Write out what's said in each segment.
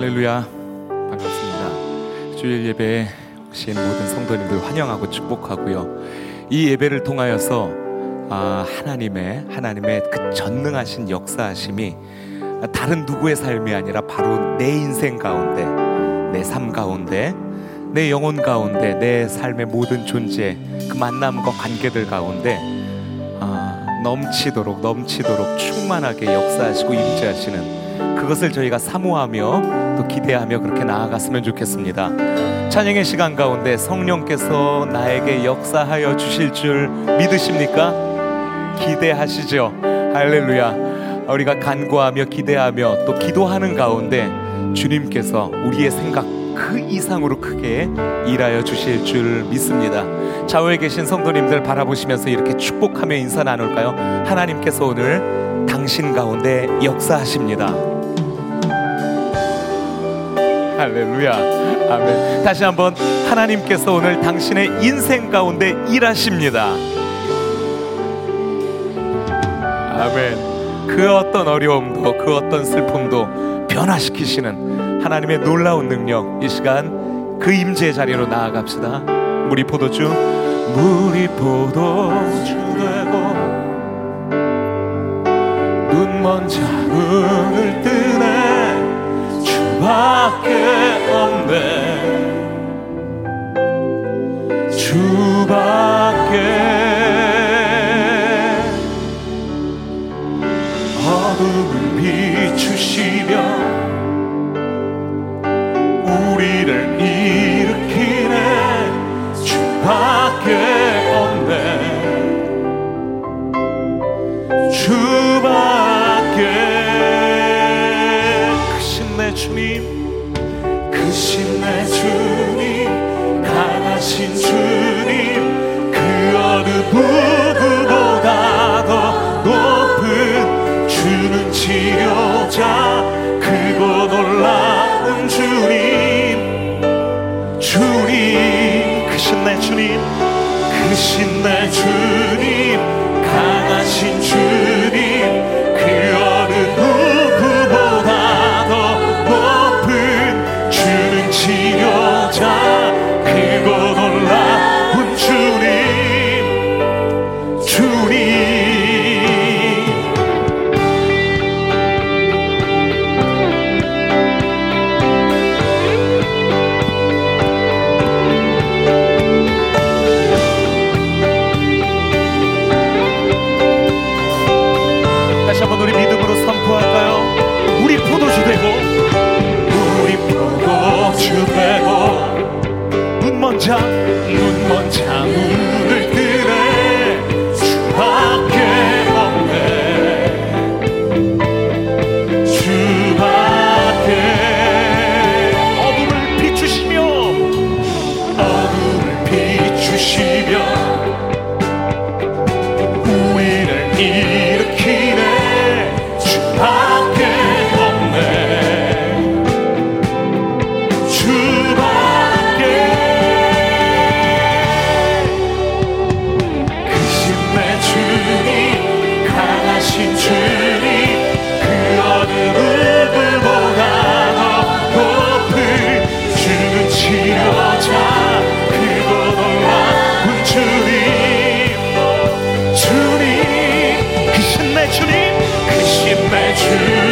할렐루야. 반갑습니다. 주일 예배에 오신 모든 성도님들 환영하고 축복하고요. 이 예배를 통하여서 아, 하나님의 하나님의 그 전능하신 역사하심이 다른 누구의 삶이 아니라 바로 내 인생 가운데 내 삶 가운데 내 영혼 가운데 내 삶의 모든 존재 그 만남과 관계들 가운데 아, 넘치도록 넘치도록 충만하게 역사하시고 임재하시는 그것을 저희가 사모하며 또 기대하며 그렇게 나아갔으면 좋겠습니다. 찬양의 시간 가운데 성령께서 나에게 역사하여 주실 줄 믿으십니까? 기대하시죠. 할렐루야. 우리가 간구하며 기대하며 또 기도하는 가운데 주님께서 우리의 생각 그 이상으로 크게 일하여 주실 줄 믿습니다. 좌우에 계신 성도님들 바라보시면서 이렇게 축복하며 인사 나눌까요? 하나님께서 오늘 당신 가운데 역사하십니다. 할렐루야. 아멘. 다시 한번 하나님께서 오늘 당신의 인생 가운데 일하십니다. 아멘. 그 어떤 어려움도 그 어떤 슬픔도 변화시키시는 하나님의 놀라운 능력 이 시간 그 임재의 자리로 나아갑시다 물이 포도주 물이 포도주 되고 눈먼 자눈을 뜨네 주밖에 없네. 주밖에 크신 내 주님 크신 내 주님 강하신 주님 주님 크신 내 주님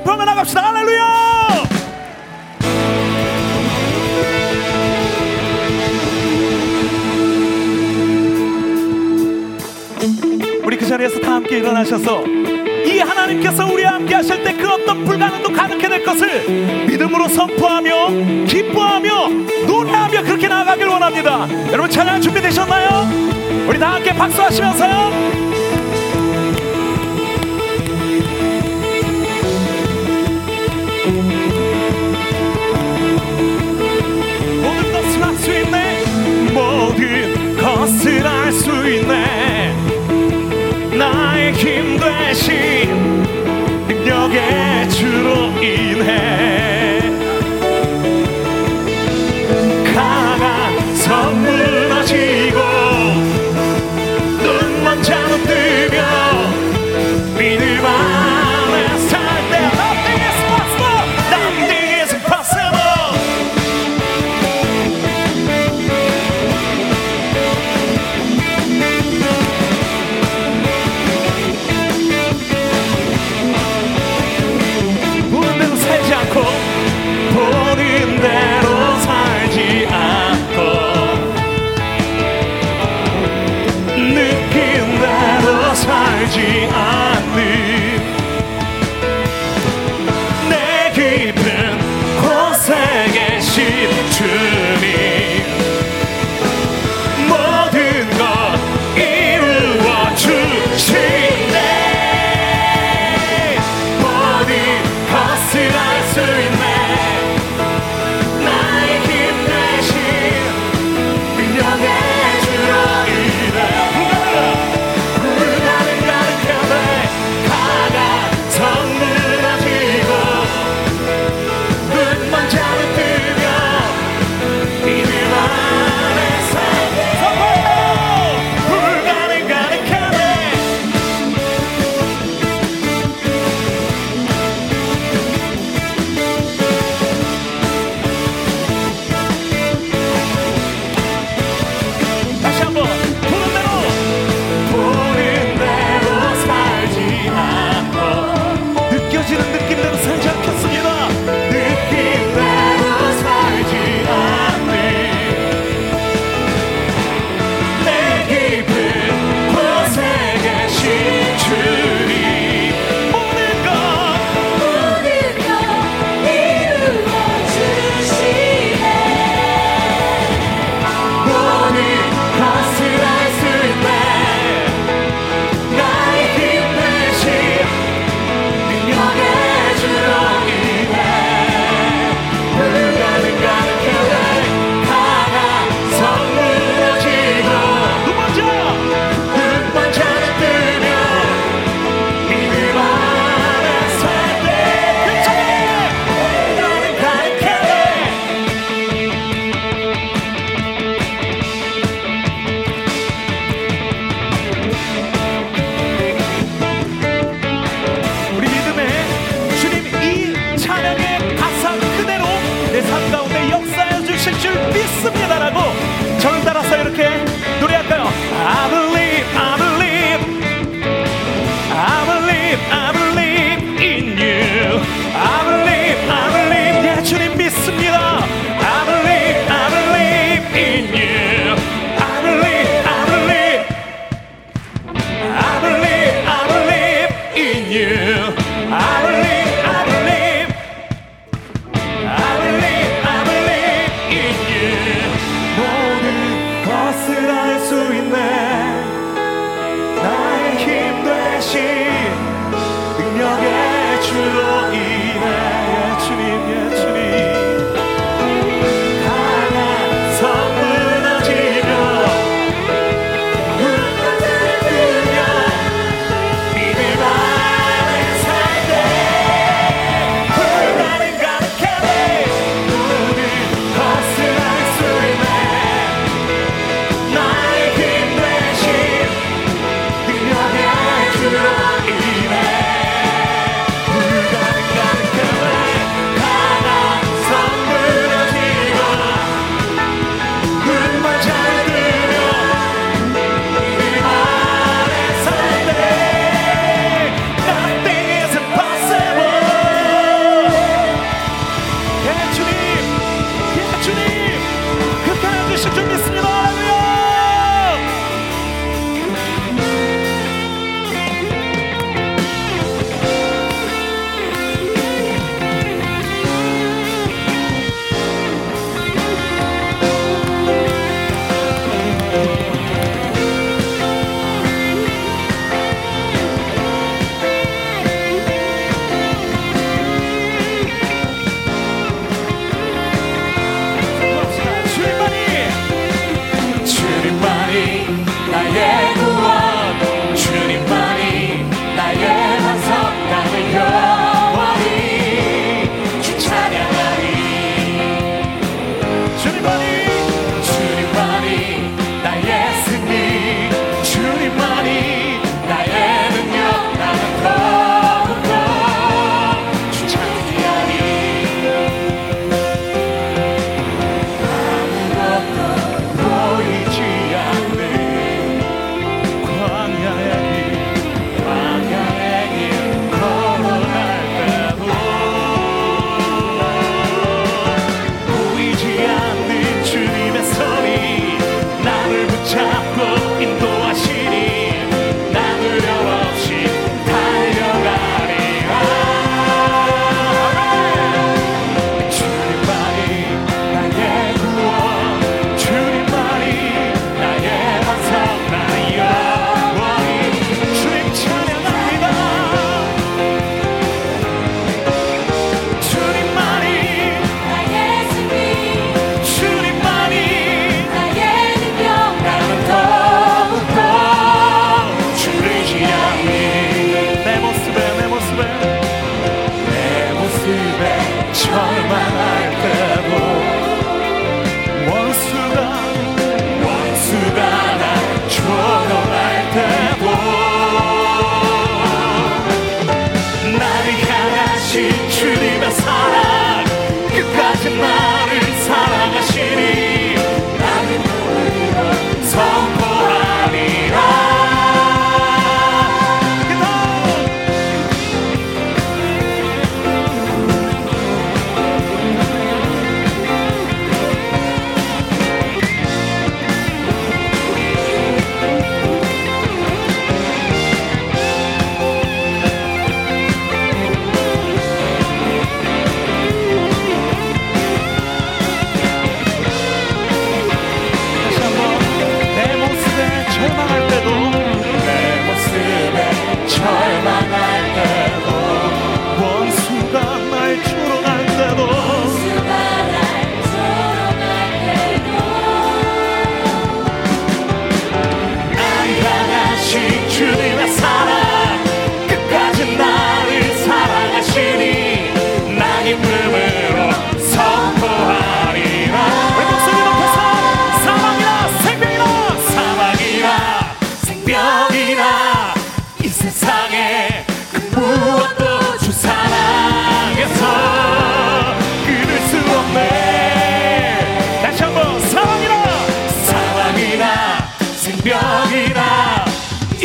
선포하며 나갑시다. 할렐루야! 우리 그 자리에서 다 함께 일어나셔서 이 하나님께서 우리와 함께 하실 때 그 어떤 불가능도 가능케 될 것을 믿음으로 선포하며 기뻐하며 노래하며 그렇게 나아가길 원합니다. 여러분 찬양 준비되셨나요? 우리 다 함께 박수하시면서요. 모든 것을 할 수 있네 모든 것을 할 수 있네.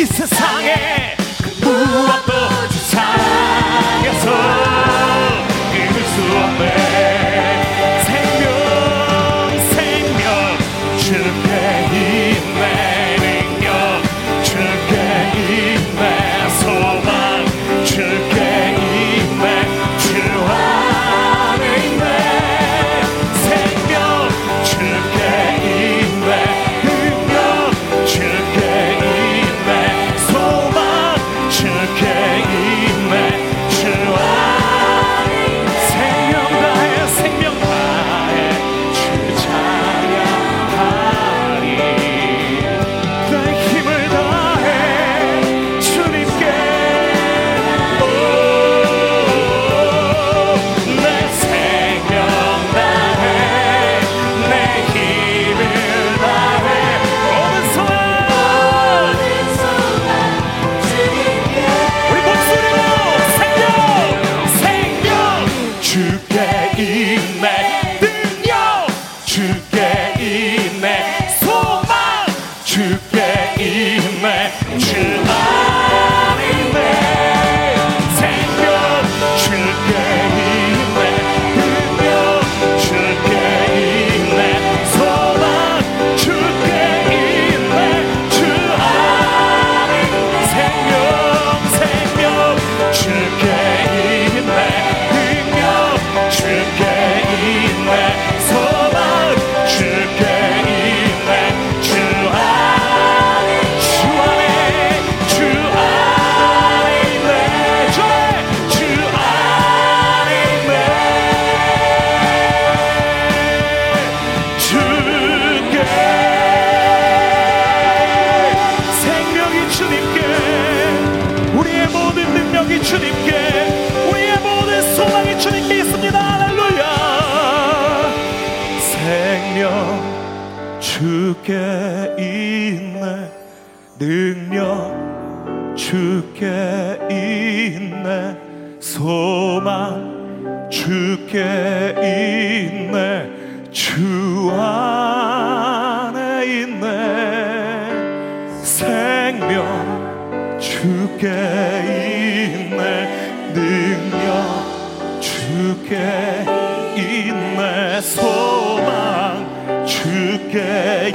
세상에. 소망 주께 있네. 주 안에 있네. 생명 주께 있네. 능력 주께 있네. 소망 주께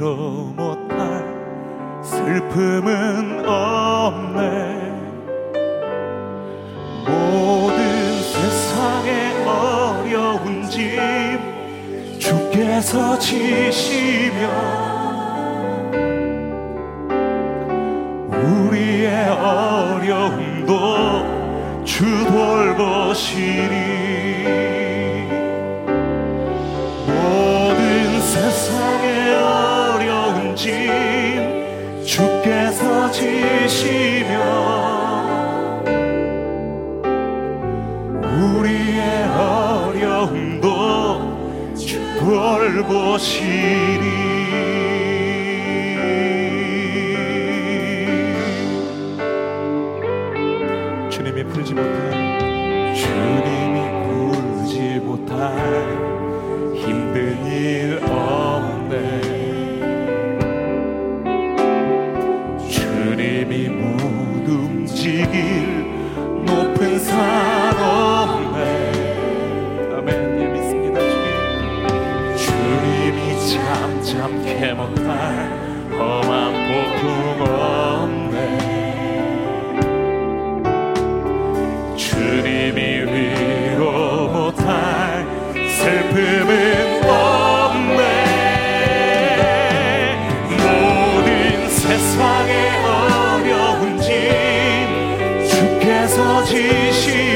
이로 못할 슬픔은 없네. 모든 세상의 어려운 짐 주께서 지시며 우리의 어려움도 주 돌보시니 주님이 풀지 못한 주님이 풀지 못한 알게 못할 험한 복음 없네. 주님이 위로 못할 슬픔은 없네. 모든 세상의 어려운 짐 주께서 지시